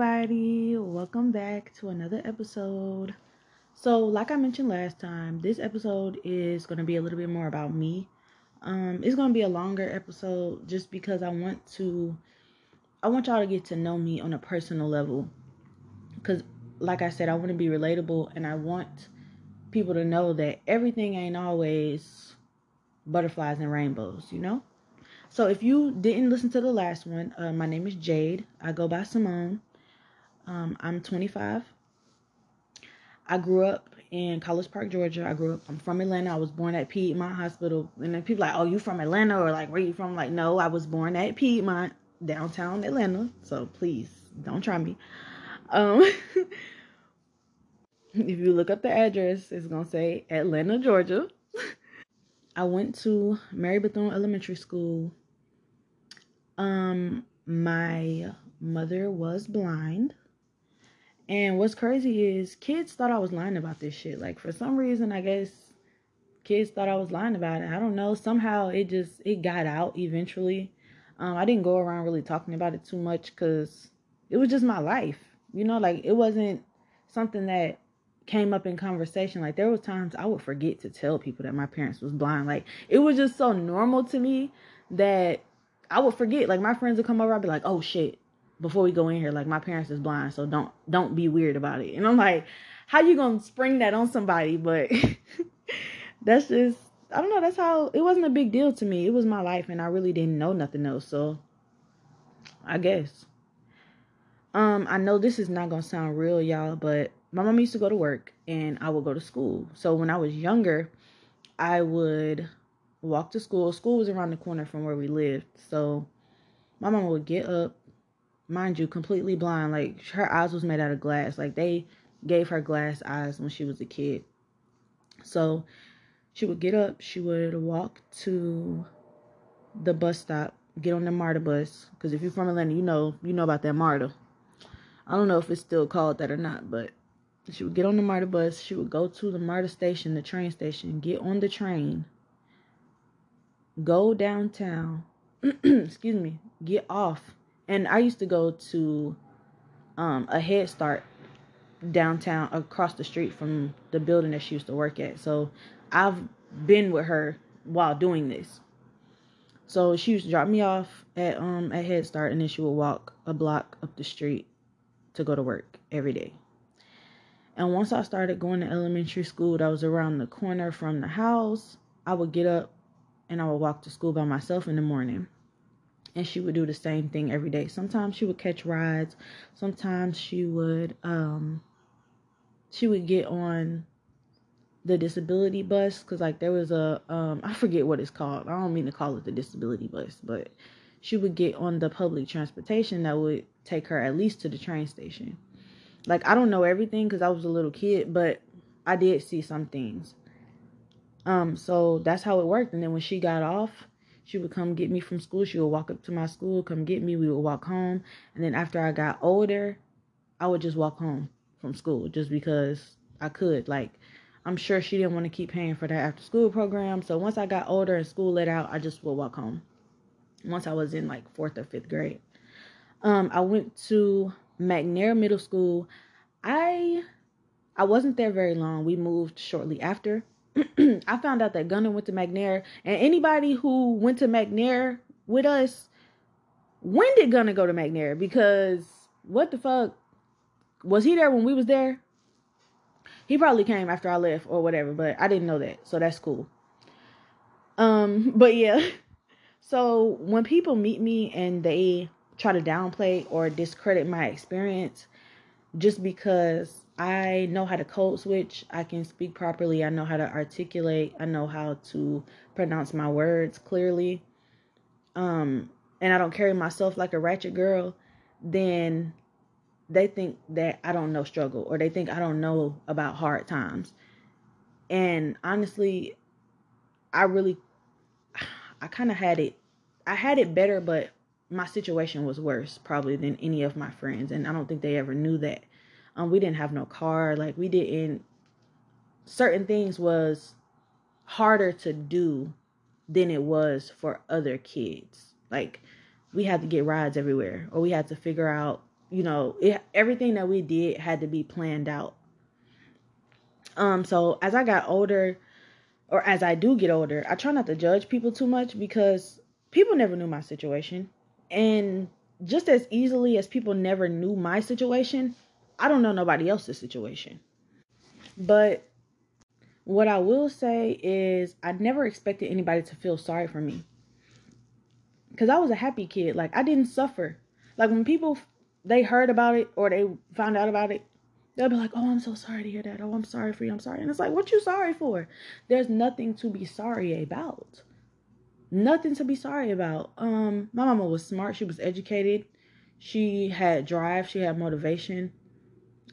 Everybody. Welcome back to another episode. So, like I mentioned last time, this episode is going to be a little bit more about me. Um, it's going to be a longer episode just because I want to, I want y'all to get to know me on a personal level. Because, like I said, I want to be relatable and I want people to know that everything ain't always butterflies and rainbows, you know? So if you didn't listen to the last one, uh, my name is Jade. I go by Simone. Um, I'm 25. I grew up in College Park, Georgia. I grew up. I'm from Atlanta. I was born at Piedmont Hospital. And then people like, "Oh, you from Atlanta?" Or like, "Where you from?" Like, no, I was born at Piedmont, downtown Atlanta. So please don't try me. Um, if you look up the address, it's gonna say Atlanta, Georgia. I went to Mary Bethune Elementary School um, my mother was blind. And what's crazy is kids thought I was lying about this shit. Like for some reason, I guess kids thought I was lying about it. I don't know. Somehow it just it got out eventually. Um, I didn't go around really talking about it too much because it was just my life. You know, like it wasn't something that came up in conversation. Like there was times I would forget to tell people that my parents was blind. Like it was just so normal to me that I would forget. Like my friends would come over, I'd be like, "Oh shit!" Before we go in here, like my parents is blind, so don't don't be weird about it. And I'm like, how you gonna spring that on somebody? But that's just I don't know. That's how it wasn't a big deal to me. It was my life, and I really didn't know nothing else. So I guess. Um, I know this is not gonna sound real, y'all, but my mom used to go to work and I would go to school. So when I was younger, I would walk to school. School was around the corner from where we lived. So my mom would get up, mind you, completely blind. Like her eyes was made out of glass. Like they gave her glass eyes when she was a kid. So she would get up, she would walk to the bus stop, get on the MARTA bus. Because if you're from Atlanta, you know you know about that MARTA. I don't know if it's still called that or not, but she would get on the MARTA bus. She would go to the MARTA station, the train station, get on the train, go downtown, excuse me, get off. And I used to go to um, a Head Start downtown across the street from the building that she used to work at. So I've been with her while doing this. So she used to drop me off at um at Head Start and then she would walk a block up the street to go to work every day. And once I started going to elementary school that was around the corner from the house, I would get up and I would walk to school by myself in the morning. And she would do the same thing every day. Sometimes she would catch rides. Sometimes she would um she would get on the disability bus cuz like there was a um I forget what it's called. I don't mean to call it the disability bus, but she would get on the public transportation that would take her at least to the train station. Like I don't know everything cuz I was a little kid, but I did see some things. Um, so that's how it worked. And then when she got off, she would come get me from school. She would walk up to my school, come get me. We would walk home. And then after I got older, I would just walk home from school just because I could. Like, I'm sure she didn't want to keep paying for that after school program. So once I got older and school let out, I just would walk home. Once I was in like fourth or fifth grade. Um, I went to McNair Middle School. I I wasn't there very long. We moved shortly after. I found out that Gunna went to McNair, and anybody who went to McNair with us, when did Gunna go to McNair? Because what the fuck was he there when we was there? He probably came after I left or whatever, but I didn't know that, so that's cool. Um, but yeah. So when people meet me and they try to downplay or discredit my experience just because I know how to code switch. I can speak properly. I know how to articulate. I know how to pronounce my words clearly. Um, and I don't carry myself like a ratchet girl, then they think that I don't know struggle or they think I don't know about hard times. And honestly, I really I kind of had it I had it better, but my situation was worse probably than any of my friends and I don't think they ever knew that. Um, we didn't have no car. Like we didn't. Certain things was harder to do than it was for other kids. Like we had to get rides everywhere, or we had to figure out you know, it, everything that we did had to be planned out. Um, so as I got older, or as I do get older, I try not to judge people too much because people never knew my situation. And just as easily as people never knew my situation, I don't know nobody else's situation. But what I will say is, I never expected anybody to feel sorry for me. Because I was a happy kid. Like, I didn't suffer. Like, when people they heard about it or they found out about it, they'll be like, "Oh, I'm so sorry to hear that. Oh, I'm sorry for you. I'm sorry." And it's like, "What you sorry for?" There's nothing to be sorry about. Nothing to be sorry about. Um, my mama was smart. She was educated. She had drive. She had motivation,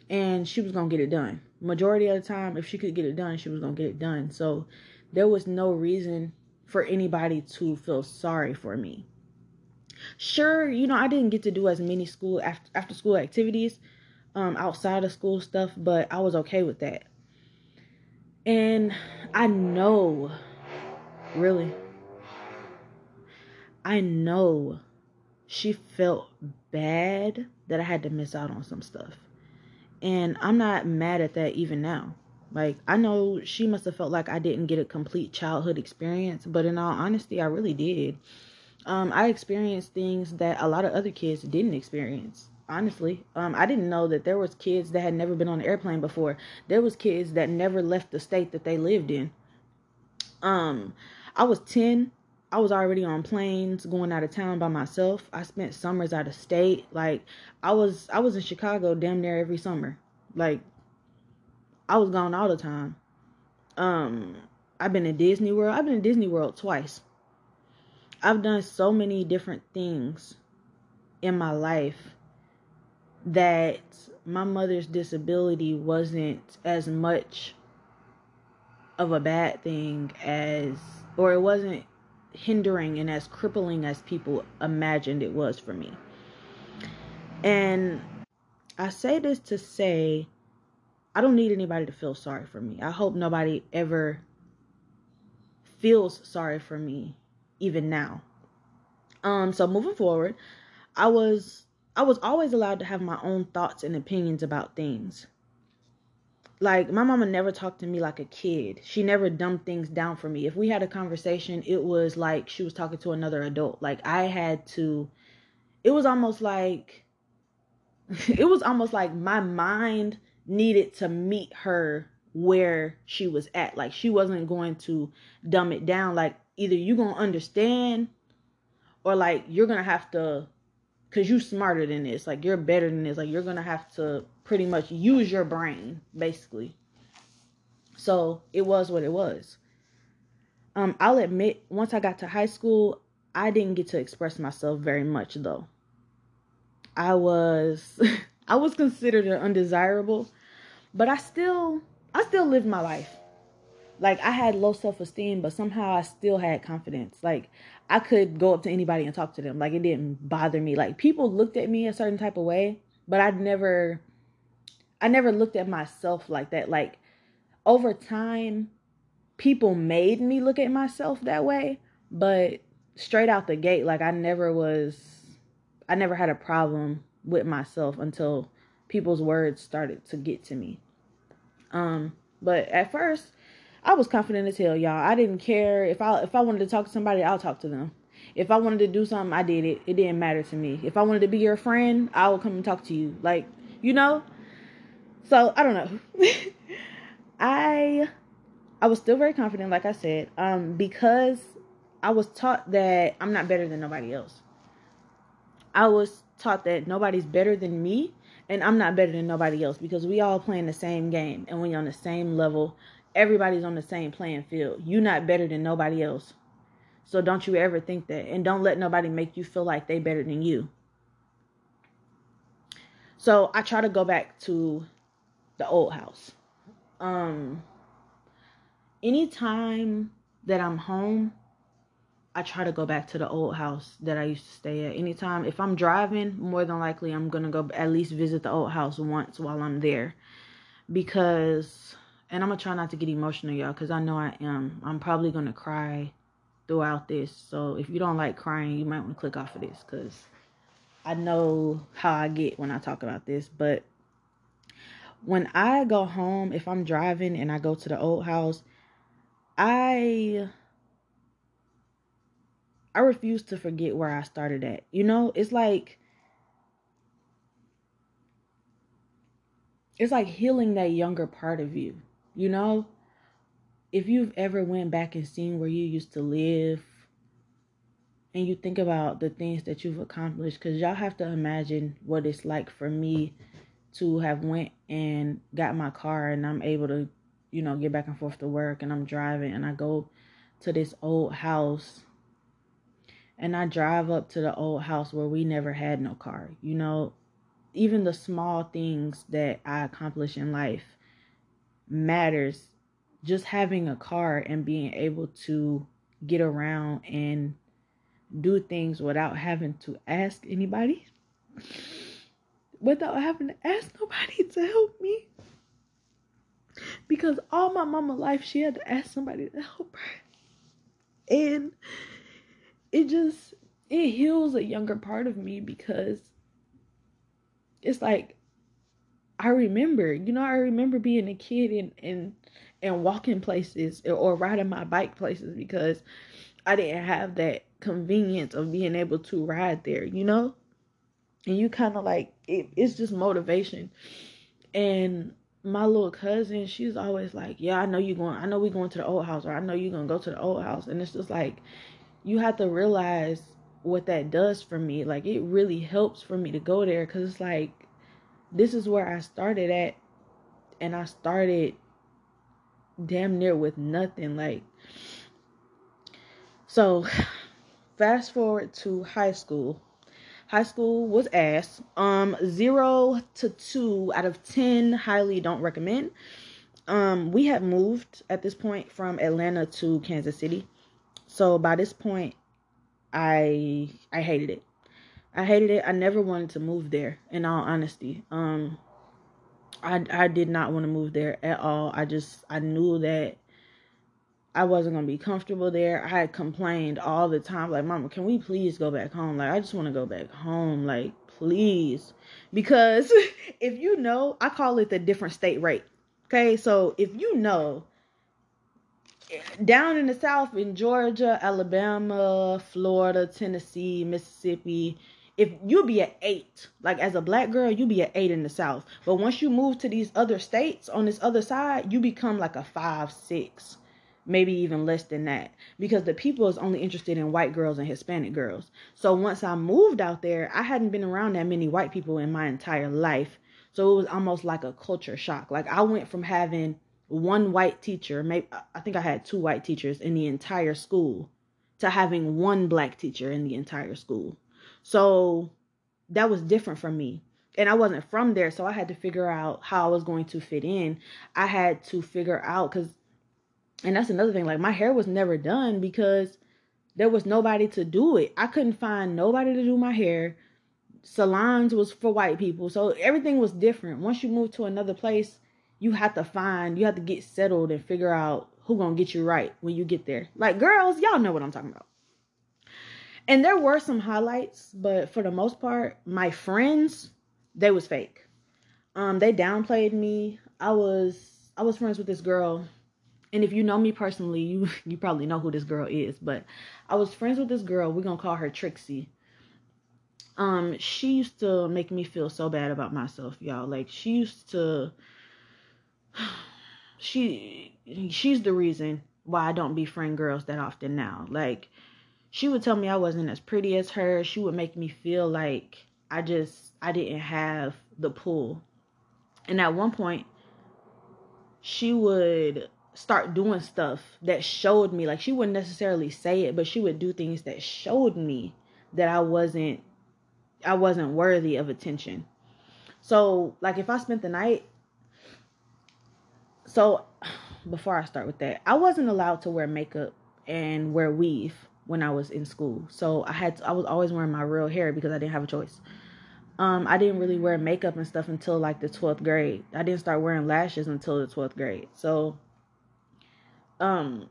and she was gonna get it done. Majority of the time, if she could get it done, she was gonna get it done. So there was no reason for anybody to feel sorry for me. Sure, you know, I didn't get to do as many school after, after school activities um, outside of school stuff, but I was okay with that. And I know, really, I know she felt bad that I had to miss out on some stuff. And I'm not mad at that even now. Like, I know she must have felt like I didn't get a complete childhood experience, but in all honesty, I really did. Um, I experienced things that a lot of other kids didn't experience honestly um, i didn't know that there was kids that had never been on an airplane before there was kids that never left the state that they lived in um i was 10 i was already on planes going out of town by myself. I spent summers out of state. Like i was i was in chicago damn near every summer. Like i was gone all the time. Um i've been in disney world. I've been in disney world twice. I've done so many different things in my life that my mother's disability wasn't as much of a bad thing as, or it wasn't hindering and as crippling as people imagined it was for me. And I say this to say, I don't need anybody to feel sorry for me. I hope nobody ever feels sorry for me, even now. Um, so moving forward, I was I was always allowed to have my own thoughts and opinions about things. Like my mama never talked to me like a kid. She never dumbed things down for me. If we had a conversation, it was like she was talking to another adult. Like I had to it was almost like it was almost like my mind needed to meet her where she was at. Like she wasn't going to dumb it down. Like either you gonna understand or like you're gonna have to because you're smarter than this like you're better than this like you're gonna have to pretty much use your brain basically so it was what it was um i'll admit once i got to high school i didn't get to express myself very much though i was i was considered an undesirable but i still i still lived my life like I had low self esteem, but somehow I still had confidence. Like I could go up to anybody and talk to them. Like it didn't bother me. Like people looked at me a certain type of way, but I'd never I never looked at myself like that. Like over time, people made me look at myself that way, but straight out the gate, like I never was I never had a problem with myself until people's words started to get to me. Um, but at first, I was confident as hell, y'all. I didn't care if I if I wanted to talk to somebody, I'll talk to them. If I wanted to do something, I did it. It didn't matter to me. If I wanted to be your friend, I will come and talk to you. Like, you know? So, I don't know. I I was still very confident like I said, um because I was taught that I'm not better than nobody else. I was taught that nobody's better than me and I'm not better than nobody else because we all playing the same game and we on the same level everybody's on the same playing field. You're not better than nobody else. So don't you ever think that. And don't let nobody make you feel like they better than you. So I try to go back to the old house. Um anytime that I'm home, I try to go back to the old house that I used to stay at. Anytime if I'm driving, more than likely I'm going to go at least visit the old house once while I'm there because and I'm gonna try not to get emotional, y'all, because I know I am. I'm probably gonna cry throughout this. So if you don't like crying, you might want to click off of this, because I know how I get when I talk about this, but when I go home, if I'm driving and I go to the old house, I I refuse to forget where I started at. You know, it's like it's like healing that younger part of you, you know? If you've ever went back and seen where you used to live and you think about the things that you've accomplished cuz y'all have to imagine what it's like for me to have went and got my car and I'm able to, you know, get back and forth to work and I'm driving and I go to this old house and I drive up to the old house where we never had no car. You know, even the small things that I accomplish in life matters. Just having a car and being able to get around and do things without having to ask anybody, without having to ask nobody to help me. Because all my mama life, she had to ask somebody to help her. And it just it heals a younger part of me because it's like I remember, you know, I remember being a kid and and and walking places or riding my bike places because I didn't have that convenience of being able to ride there, you know? And you kind of like it, it's just motivation. And my little cousin, she's always like, "Yeah, I know you're going. I know we're going to the old house, or I know you're gonna go to the old house." And it's just like, you have to realize what that does for me. Like it really helps for me to go there because it's like this is where I started at, and I started damn near with nothing. Like so, fast forward to high school. High school was ass. Um, zero to two out of ten. Highly don't recommend. Um, we had moved at this point from Atlanta to Kansas City. So by this point, I I hated it. I hated it. I never wanted to move there. In all honesty, um, I I did not want to move there at all. I just I knew that I wasn't gonna be comfortable there. I had complained all the time, like, "Mama, can we please go back home? Like, I just want to go back home, like, please." Because if you know, I call it the different state rate. Okay, so if you know down in the South, in Georgia, Alabama, Florida, Tennessee, Mississippi, if you be at eight, like as a black girl, you be at eight in the South. But once you move to these other states on this other side, you become like a five, six, maybe even less than that. Because the people is only interested in white girls and Hispanic girls. So once I moved out there, I hadn't been around that many white people in my entire life. So it was almost like a culture shock. Like I went from having one white teacher, maybe I think I had two white teachers in the entire school, to having one black teacher in the entire school. So that was different for me. And I wasn't from there, so I had to figure out how I was going to fit in. I had to figure out cuz and that's another thing like my hair was never done because there was nobody to do it. I couldn't find nobody to do my hair. Salons was for white people. So everything was different. Once you move to another place, you have to find, you have to get settled and figure out who gonna get you right when you get there. Like girls, y'all know what I'm talking about. And there were some highlights, but for the most part, my friends, they was fake. Um, they downplayed me. I was I was friends with this girl, and if you know me personally, you you probably know who this girl is. But I was friends with this girl. We're gonna call her Trixie. Um, she used to make me feel so bad about myself, y'all. Like she used to she she's the reason why I don't befriend girls that often now. Like she would tell me I wasn't as pretty as her. She would make me feel like I just I didn't have the pull. And at one point she would start doing stuff that showed me like she wouldn't necessarily say it, but she would do things that showed me that I wasn't I wasn't worthy of attention. So, like if I spent the night so before I start with that, I wasn't allowed to wear makeup and wear weave when I was in school. So I had to, I was always wearing my real hair because I didn't have a choice. Um, I didn't really wear makeup and stuff until like the 12th grade. I didn't start wearing lashes until the 12th grade. So um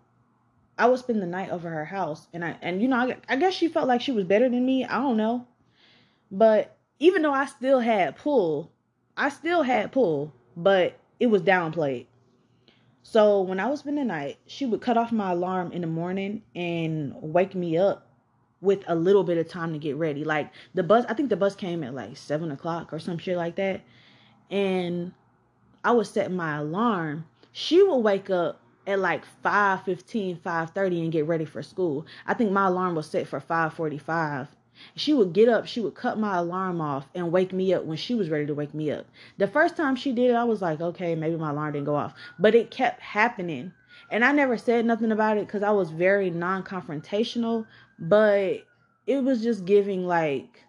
I would spend the night over her house and I and you know I, I guess she felt like she was better than me. I don't know. But even though I still had pull, I still had pull, but it was downplayed. So when I was spend the night, she would cut off my alarm in the morning and wake me up with a little bit of time to get ready. Like the bus, I think the bus came at like seven o'clock or some shit like that. And I would set my alarm. She would wake up at like 5 15, 5 30 and get ready for school. I think my alarm was set for 5.45 she would get up, she would cut my alarm off and wake me up when she was ready to wake me up. The first time she did it, I was like, okay, maybe my alarm didn't go off. But it kept happening. And I never said nothing about it because I was very non confrontational. But it was just giving like,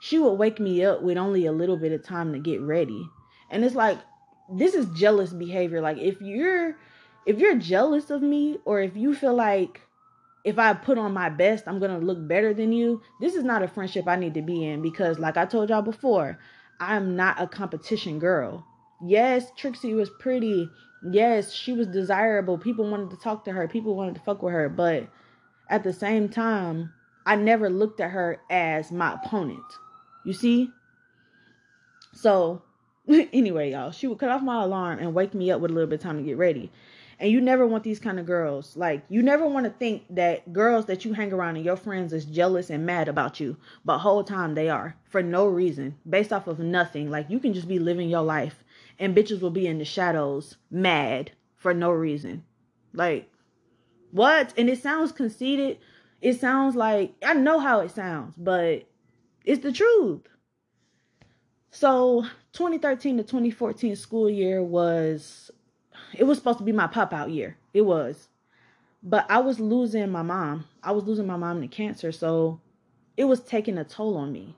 she would wake me up with only a little bit of time to get ready. And it's like, this is jealous behavior. Like, if you're. If you're jealous of me or if you feel like if I put on my best, I'm going to look better than you. This is not a friendship I need to be in because, like I told y'all before, I'm not a competition girl. Yes, Trixie was pretty. Yes, she was desirable. People wanted to talk to her, people wanted to fuck with her. But at the same time, I never looked at her as my opponent. You see? So, anyway, y'all, she would cut off my alarm and wake me up with a little bit of time to get ready. And you never want these kind of girls. Like, you never want to think that girls that you hang around and your friends is jealous and mad about you. But whole time they are. For no reason. Based off of nothing. Like, you can just be living your life. And bitches will be in the shadows mad for no reason. Like, what? And it sounds conceited. It sounds like, I know how it sounds, but it's the truth. So, 2013 to 2014 school year was it was supposed to be my pop out year. It was. But I was losing my mom. I was losing my mom to cancer. So it was taking a toll on me.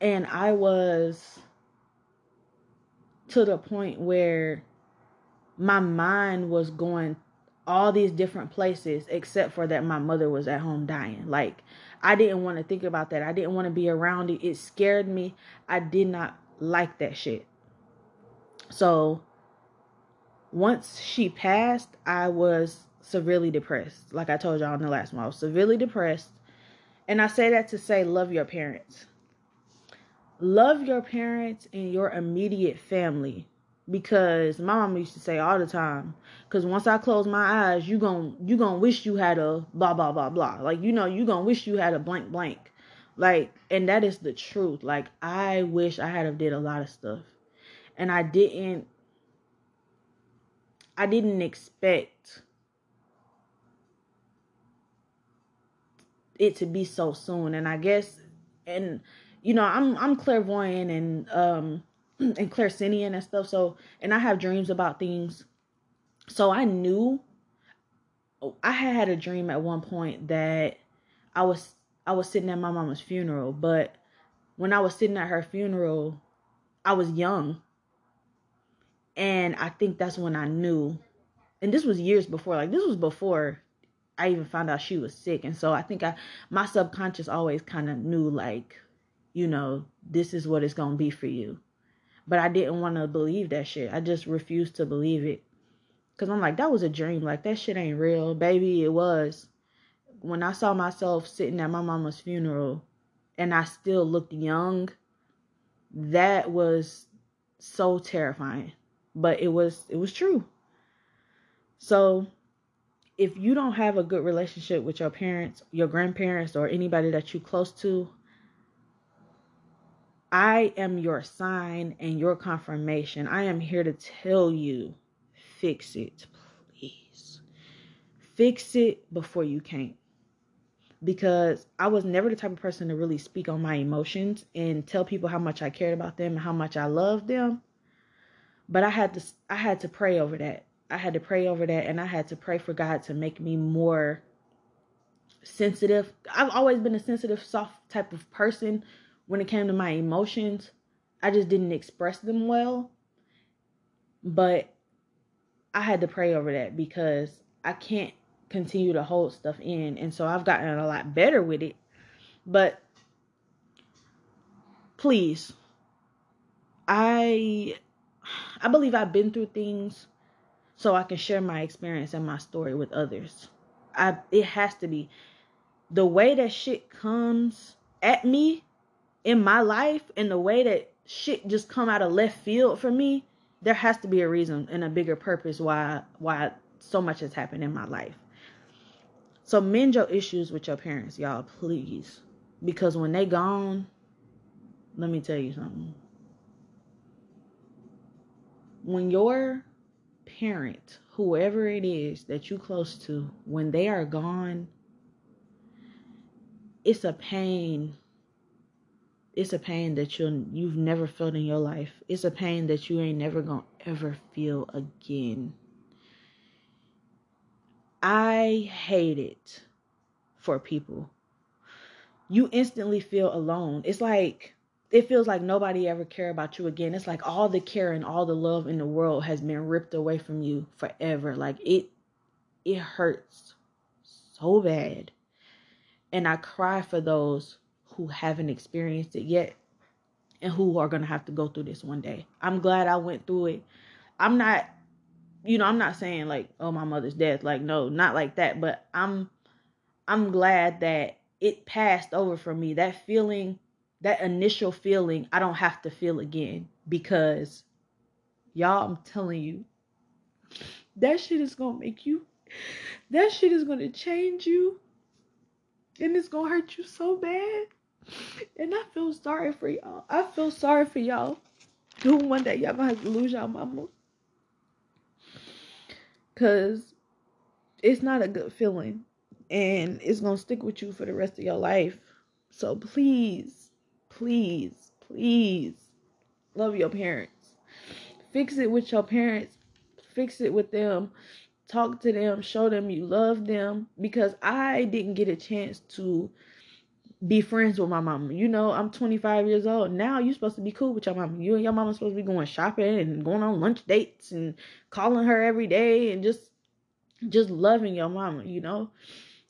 And I was to the point where my mind was going all these different places except for that my mother was at home dying. Like I didn't want to think about that. I didn't want to be around it. It scared me. I did not like that shit. So once she passed, I was severely depressed. Like I told y'all in the last one, I was severely depressed. And I say that to say, love your parents. Love your parents and your immediate family. Because my mom used to say all the time, because once I close my eyes, you gon' you gonna wish you had a blah blah blah blah. Like you know, you gonna wish you had a blank blank. Like, and that is the truth. Like I wish I had have did a lot of stuff, and I didn't I didn't expect it to be so soon. And I guess and you know I'm I'm clairvoyant and um and clairsentient and stuff. So and I have dreams about things. So I knew I had a dream at one point that I was I was sitting at my mama's funeral. But when I was sitting at her funeral I was young and I think that's when I knew. And this was years before. Like this was before I even found out she was sick. And so I think I my subconscious always kind of knew like, you know, this is what it's going to be for you. But I didn't want to believe that shit. I just refused to believe it. Cuz I'm like that was a dream. Like that shit ain't real. Baby, it was. When I saw myself sitting at my mama's funeral and I still looked young, that was so terrifying but it was it was true. So if you don't have a good relationship with your parents, your grandparents or anybody that you close to, I am your sign and your confirmation. I am here to tell you fix it, please. Fix it before you can't. Because I was never the type of person to really speak on my emotions and tell people how much I cared about them and how much I loved them but I had to I had to pray over that. I had to pray over that and I had to pray for God to make me more sensitive. I've always been a sensitive, soft type of person when it came to my emotions. I just didn't express them well. But I had to pray over that because I can't continue to hold stuff in. And so I've gotten a lot better with it. But please, I I believe I've been through things so I can share my experience and my story with others. I it has to be the way that shit comes at me in my life and the way that shit just come out of left field for me, there has to be a reason and a bigger purpose why why so much has happened in my life. So mend your issues with your parents, y'all, please. Because when they gone, let me tell you something. When your parent, whoever it is that you close to, when they are gone, it's a pain. It's a pain that you you've never felt in your life. It's a pain that you ain't never gonna ever feel again. I hate it for people. You instantly feel alone. It's like it feels like nobody ever care about you again. It's like all the care and all the love in the world has been ripped away from you forever. Like it it hurts so bad. And I cry for those who haven't experienced it yet and who are going to have to go through this one day. I'm glad I went through it. I'm not you know, I'm not saying like, oh, my mother's death. Like, no, not like that. But I'm, I'm glad that it passed over for me. That feeling, that initial feeling, I don't have to feel again because, y'all, I'm telling you, that shit is gonna make you, that shit is gonna change you, and it's gonna hurt you so bad. And I feel sorry for y'all. I feel sorry for y'all. Who one day y'all gonna have to lose y'all mama. Cause it's not a good feeling. And it's gonna stick with you for the rest of your life. So please, please, please love your parents. Fix it with your parents. Fix it with them. Talk to them. Show them you love them. Because I didn't get a chance to be friends with my mama. You know, I'm 25 years old. Now you're supposed to be cool with your mama. You and your mama supposed to be going shopping and going on lunch dates and calling her every day and just just loving your mama, you know.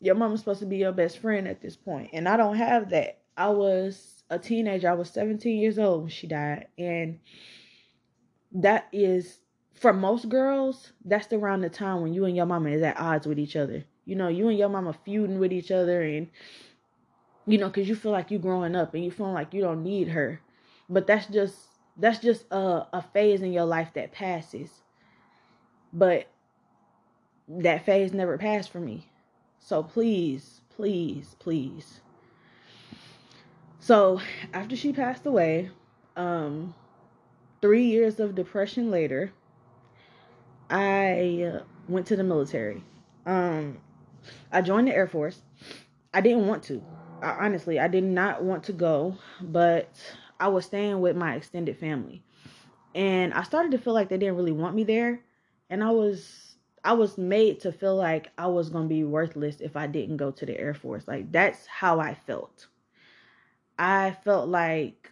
Your mama's supposed to be your best friend at this point. And I don't have that. I was a teenager. I was 17 years old when she died. And that is for most girls, that's around the time when you and your mama is at odds with each other. You know, you and your mama feuding with each other and you know, because you feel like you're growing up and you feel like you don't need her. But that's just that's just a, a phase in your life that passes. But that phase never passed for me. So please, please, please. So after she passed away, um, three years of depression later, I went to the military. Um, I joined the Air Force. I didn't want to. I, honestly, I did not want to go, but I was staying with my extended family. And I started to feel like they didn't really want me there. And I was I was made to feel like I was going to be worthless if I didn't go to the Air Force. Like that's how I felt. I felt like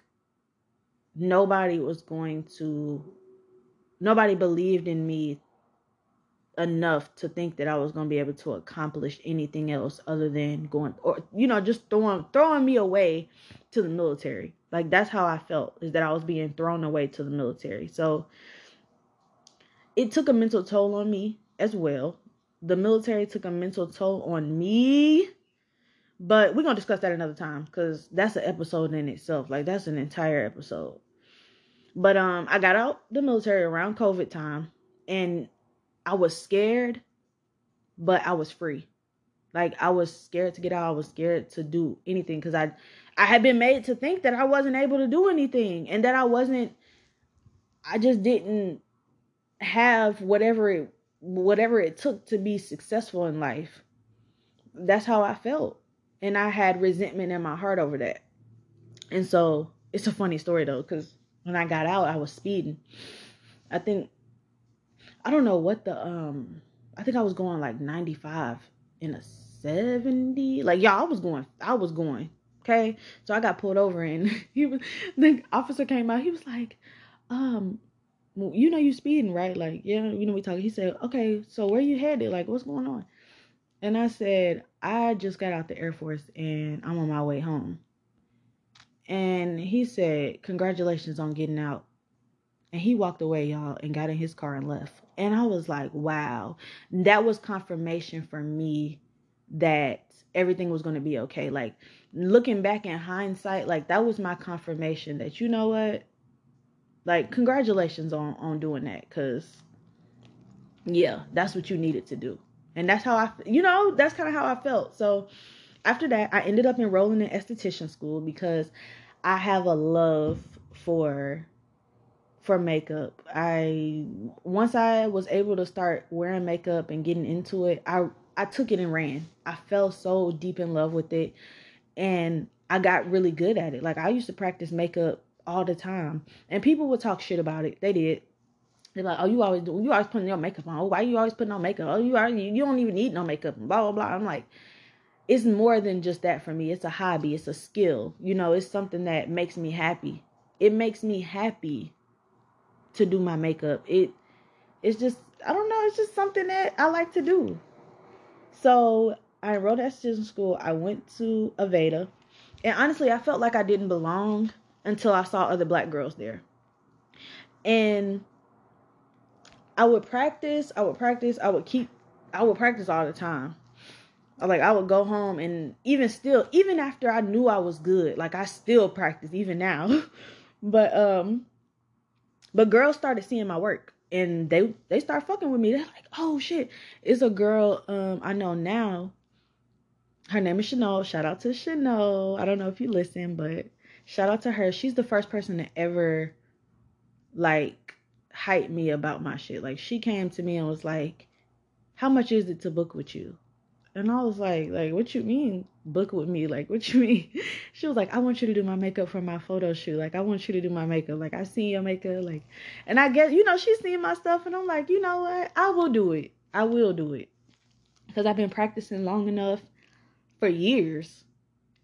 nobody was going to nobody believed in me enough to think that I was going to be able to accomplish anything else other than going or you know just throwing throwing me away to the military. Like that's how I felt is that I was being thrown away to the military. So it took a mental toll on me as well. The military took a mental toll on me. But we're to discuss that another time cuz that's an episode in itself. Like that's an entire episode. But um I got out the military around COVID time and I was scared, but I was free. Like I was scared to get out. I was scared to do anything because I I had been made to think that I wasn't able to do anything and that I wasn't I just didn't have whatever it whatever it took to be successful in life. That's how I felt. And I had resentment in my heart over that. And so it's a funny story though, because when I got out, I was speeding. I think I don't know what the um I think I was going like 95 in a 70. Like y'all, I was going I was going. Okay. So I got pulled over and he was the officer came out. He was like, um, you know you speeding, right? Like, yeah, you know we talking. He said, Okay, so where you headed? Like, what's going on? And I said, I just got out the Air Force and I'm on my way home. And he said, Congratulations on getting out. And he walked away, y'all, and got in his car and left. And I was like, wow, that was confirmation for me that everything was going to be okay. Like looking back in hindsight, like that was my confirmation that you know what? Like congratulations on on doing that cuz yeah, that's what you needed to do. And that's how I you know, that's kind of how I felt. So after that, I ended up enrolling in esthetician school because I have a love for for makeup. I once I was able to start wearing makeup and getting into it, I I took it and ran. I fell so deep in love with it and I got really good at it. Like I used to practice makeup all the time. And people would talk shit about it. They did. They're like, "Oh, you always do. You always putting your makeup on. Oh, why you always putting on makeup? Oh, you are you don't even need no makeup." Blah blah blah. I'm like, it's more than just that for me. It's a hobby. It's a skill. You know, it's something that makes me happy. It makes me happy to do my makeup. It it's just I don't know, it's just something that I like to do. So I enrolled at student school. I went to Aveda. And honestly, I felt like I didn't belong until I saw other black girls there. And I would practice, I would practice, I would keep I would practice all the time. Like I would go home and even still, even after I knew I was good, like I still practice even now. but um but girls started seeing my work and they they start fucking with me. They're like, "Oh shit, it's a girl um I know now. Her name is Chanel. Shout out to Chanel. I don't know if you listen, but shout out to her. She's the first person to ever like hype me about my shit. Like she came to me and was like, "How much is it to book with you?" And I was like, like, what you mean book with me? Like, what you mean? She was like, I want you to do my makeup for my photo shoot. Like, I want you to do my makeup. Like, I seen your makeup. Like, and I get, you know, she's seen my stuff, and I'm like, you know what? I will do it. I will do it because I've been practicing long enough for years,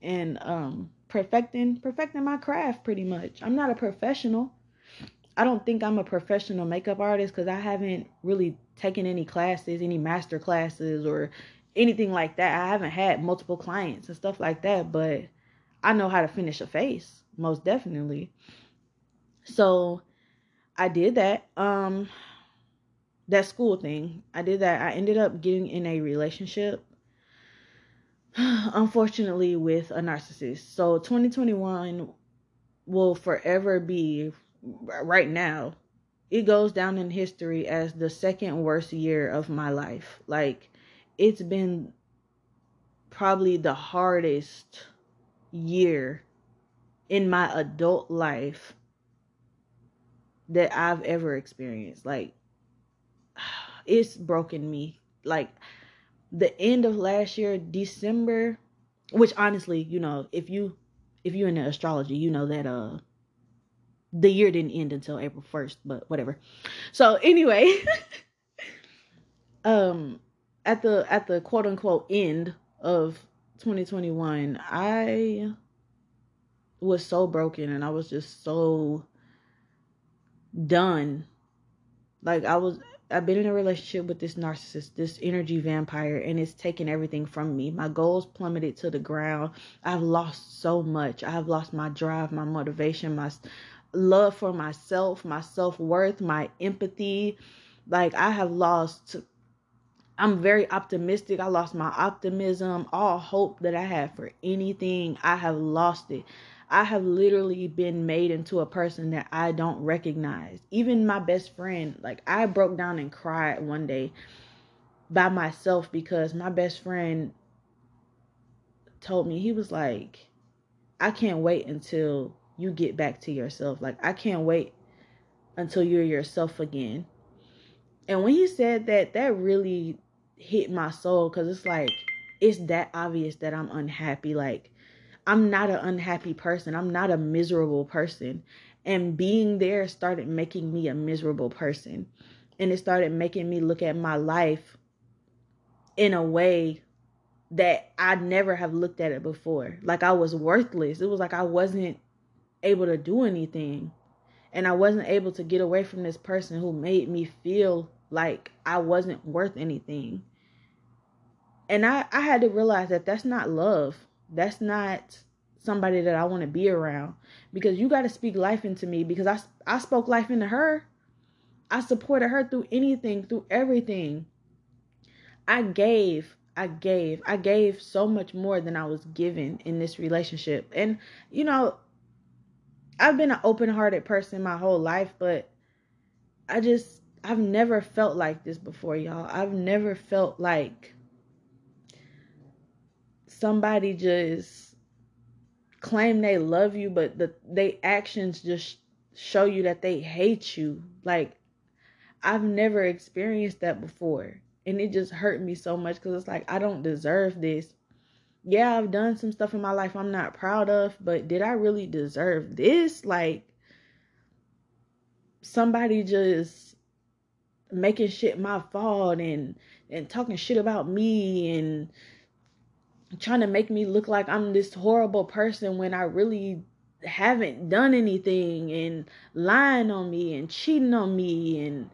and um, perfecting, perfecting my craft pretty much. I'm not a professional. I don't think I'm a professional makeup artist because I haven't really taken any classes, any master classes, or anything like that. I haven't had multiple clients and stuff like that, but I know how to finish a face, most definitely. So I did that. Um that school thing. I did that. I ended up getting in a relationship unfortunately with a narcissist. So 2021 will forever be right now. It goes down in history as the second worst year of my life. Like it's been probably the hardest year in my adult life that I've ever experienced. Like, it's broken me. Like, the end of last year, December, which honestly, you know, if you if you're into astrology, you know that uh the year didn't end until April 1st, but whatever. So anyway, um at the at the quote unquote end of 2021, I was so broken and I was just so done. Like I was I've been in a relationship with this narcissist, this energy vampire, and it's taken everything from me. My goals plummeted to the ground. I've lost so much. I've lost my drive, my motivation, my love for myself, my self worth, my empathy. Like, I have lost I'm very optimistic. I lost my optimism, all hope that I had for anything. I have lost it. I have literally been made into a person that I don't recognize. Even my best friend, like I broke down and cried one day by myself because my best friend told me he was like I can't wait until you get back to yourself. Like I can't wait until you're yourself again. And when he said that, that really hit my soul because it's like it's that obvious that I'm unhappy. Like I'm not an unhappy person. I'm not a miserable person. And being there started making me a miserable person. And it started making me look at my life in a way that I never have looked at it before. Like I was worthless. It was like I wasn't able to do anything. And I wasn't able to get away from this person who made me feel like I wasn't worth anything. And I, I had to realize that that's not love. That's not somebody that I want to be around because you got to speak life into me because I, I spoke life into her. I supported her through anything, through everything. I gave, I gave. I gave so much more than I was given in this relationship. And, you know, I've been an open hearted person my whole life, but I just, I've never felt like this before, y'all. I've never felt like somebody just claim they love you, but the they actions just show you that they hate you. Like I've never experienced that before. And it just hurt me so much because it's like I don't deserve this. Yeah, I've done some stuff in my life I'm not proud of, but did I really deserve this? Like somebody just making shit my fault and and talking shit about me and trying to make me look like I'm this horrible person when I really haven't done anything and lying on me and cheating on me and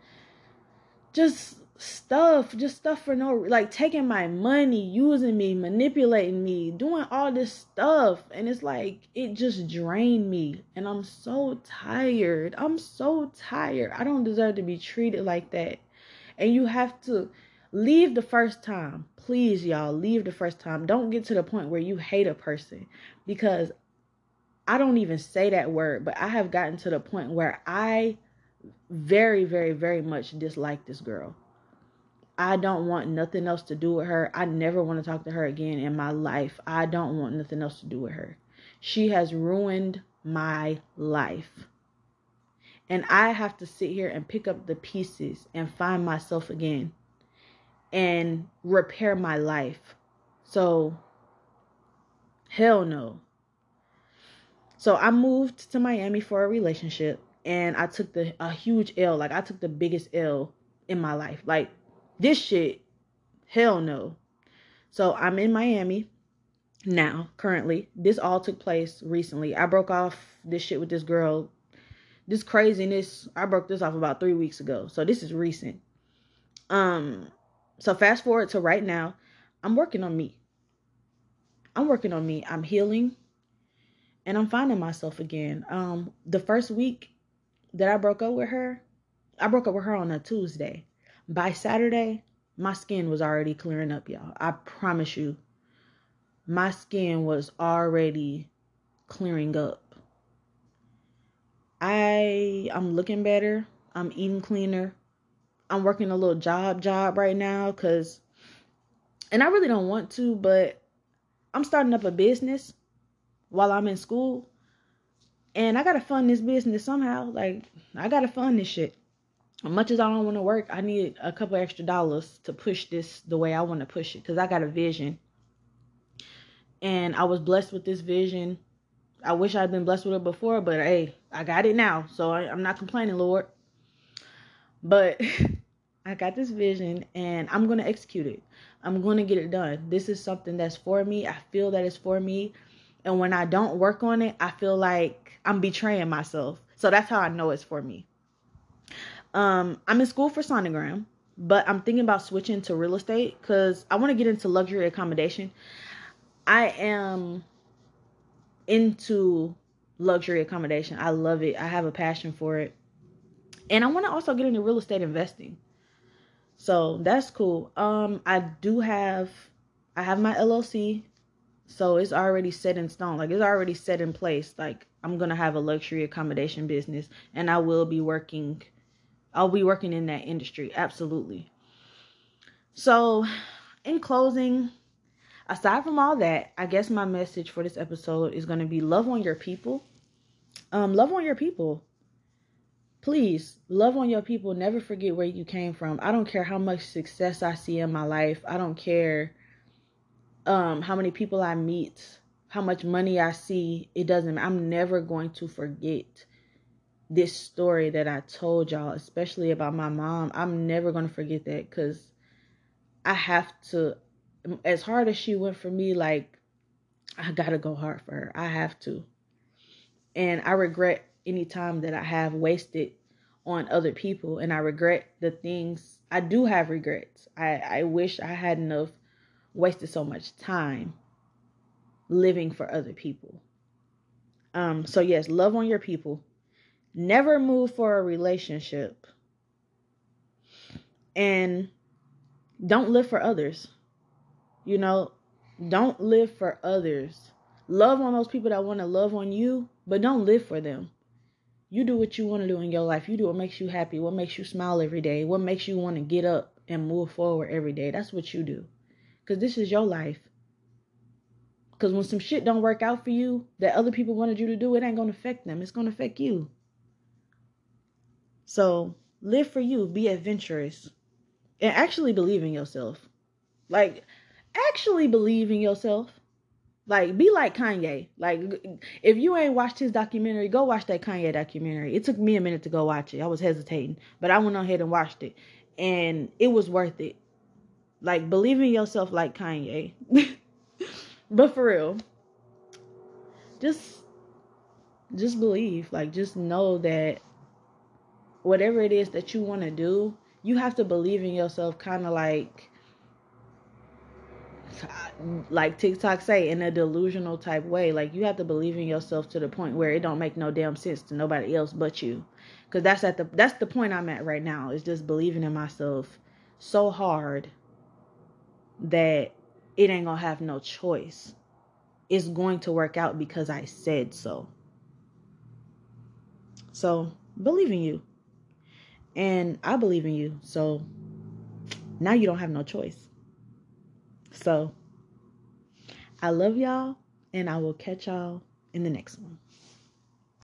just stuff, just stuff for no like taking my money, using me, manipulating me, doing all this stuff and it's like it just drained me and I'm so tired. I'm so tired. I don't deserve to be treated like that. And you have to leave the first time. Please, y'all, leave the first time. Don't get to the point where you hate a person because I don't even say that word, but I have gotten to the point where I very, very, very much dislike this girl. I don't want nothing else to do with her. I never want to talk to her again in my life. I don't want nothing else to do with her. She has ruined my life. And I have to sit here and pick up the pieces and find myself again and repair my life. So, hell no. So, I moved to Miami for a relationship and I took the a huge L. Like I took the biggest L in my life. Like this shit, hell no. So I'm in Miami now, currently. This all took place recently. I broke off this shit with this girl. This craziness, I broke this off about three weeks ago. So this is recent. Um, so fast forward to right now, I'm working on me. I'm working on me. I'm healing and I'm finding myself again. Um, the first week that I broke up with her, I broke up with her on a Tuesday. By Saturday, my skin was already clearing up, y'all. I promise you. My skin was already clearing up. I I'm looking better. I'm eating cleaner. I'm working a little job job right now cuz and I really don't want to, but I'm starting up a business while I'm in school and I gotta fund this business somehow. Like I gotta fund this shit. Much as I don't want to work, I need a couple extra dollars to push this the way I want to push it. Cause I got a vision, and I was blessed with this vision. I wish I'd been blessed with it before, but hey, I got it now, so I, I'm not complaining, Lord. But I got this vision, and I'm gonna execute it. I'm gonna get it done. This is something that's for me. I feel that it's for me. And when I don't work on it, I feel like I'm betraying myself. So that's how I know it's for me. Um, I'm in school for sonogram, but I'm thinking about switching to real estate because I want to get into luxury accommodation. I am into luxury accommodation. I love it. I have a passion for it. And I want to also get into real estate investing. So that's cool. Um, I do have I have my LLC so it's already set in stone. Like it's already set in place. Like I'm gonna have a luxury accommodation business and I will be working I'll be working in that industry. Absolutely. So in closing, aside from all that, I guess my message for this episode is gonna be love on your people. Um, love on your people. Please love on your people. Never forget where you came from. I don't care how much success I see in my life. I don't care um how many people I meet, how much money I see, it doesn't I'm never going to forget this story that I told y'all, especially about my mom. I'm never going to forget that cuz I have to as hard as she went for me like I got to go hard for her. I have to. And I regret any time that I have wasted on other people and I regret the things I do have regrets. I I wish I hadn't enough wasted so much time living for other people. Um, so yes, love on your people. Never move for a relationship. And don't live for others. You know, don't live for others. Love on those people that want to love on you, but don't live for them. You do what you want to do in your life. You do what makes you happy, what makes you smile every day, what makes you want to get up and move forward every day. That's what you do. Because this is your life. Because when some shit don't work out for you that other people wanted you to do, it ain't to affect them. It's to affect you. So live for you. Be adventurous. And actually believe in yourself. Like, actually believe in yourself. Like, be like Kanye. Like, if you ain't watched his documentary, go watch that Kanye documentary. It took me a minute to go watch it. I was hesitating, but I went on ahead and watched it, and it was worth it. Like, believe in yourself like Kanye. but for real, just, just believe. Like, just know that whatever it is that you want to do, you have to believe in yourself. Kind of like like TikTok say in a delusional type way. Like you have to believe in yourself to the point where it don't make no damn sense to nobody else but you. Cause that's at the that's the point I'm at right now. Is just believing in myself so hard that it ain't gonna have no choice. It's going to work out because I said so. So believe in you. And I believe in you. So now you don't have no choice. So I love y'all, and I will catch y'all in the next one.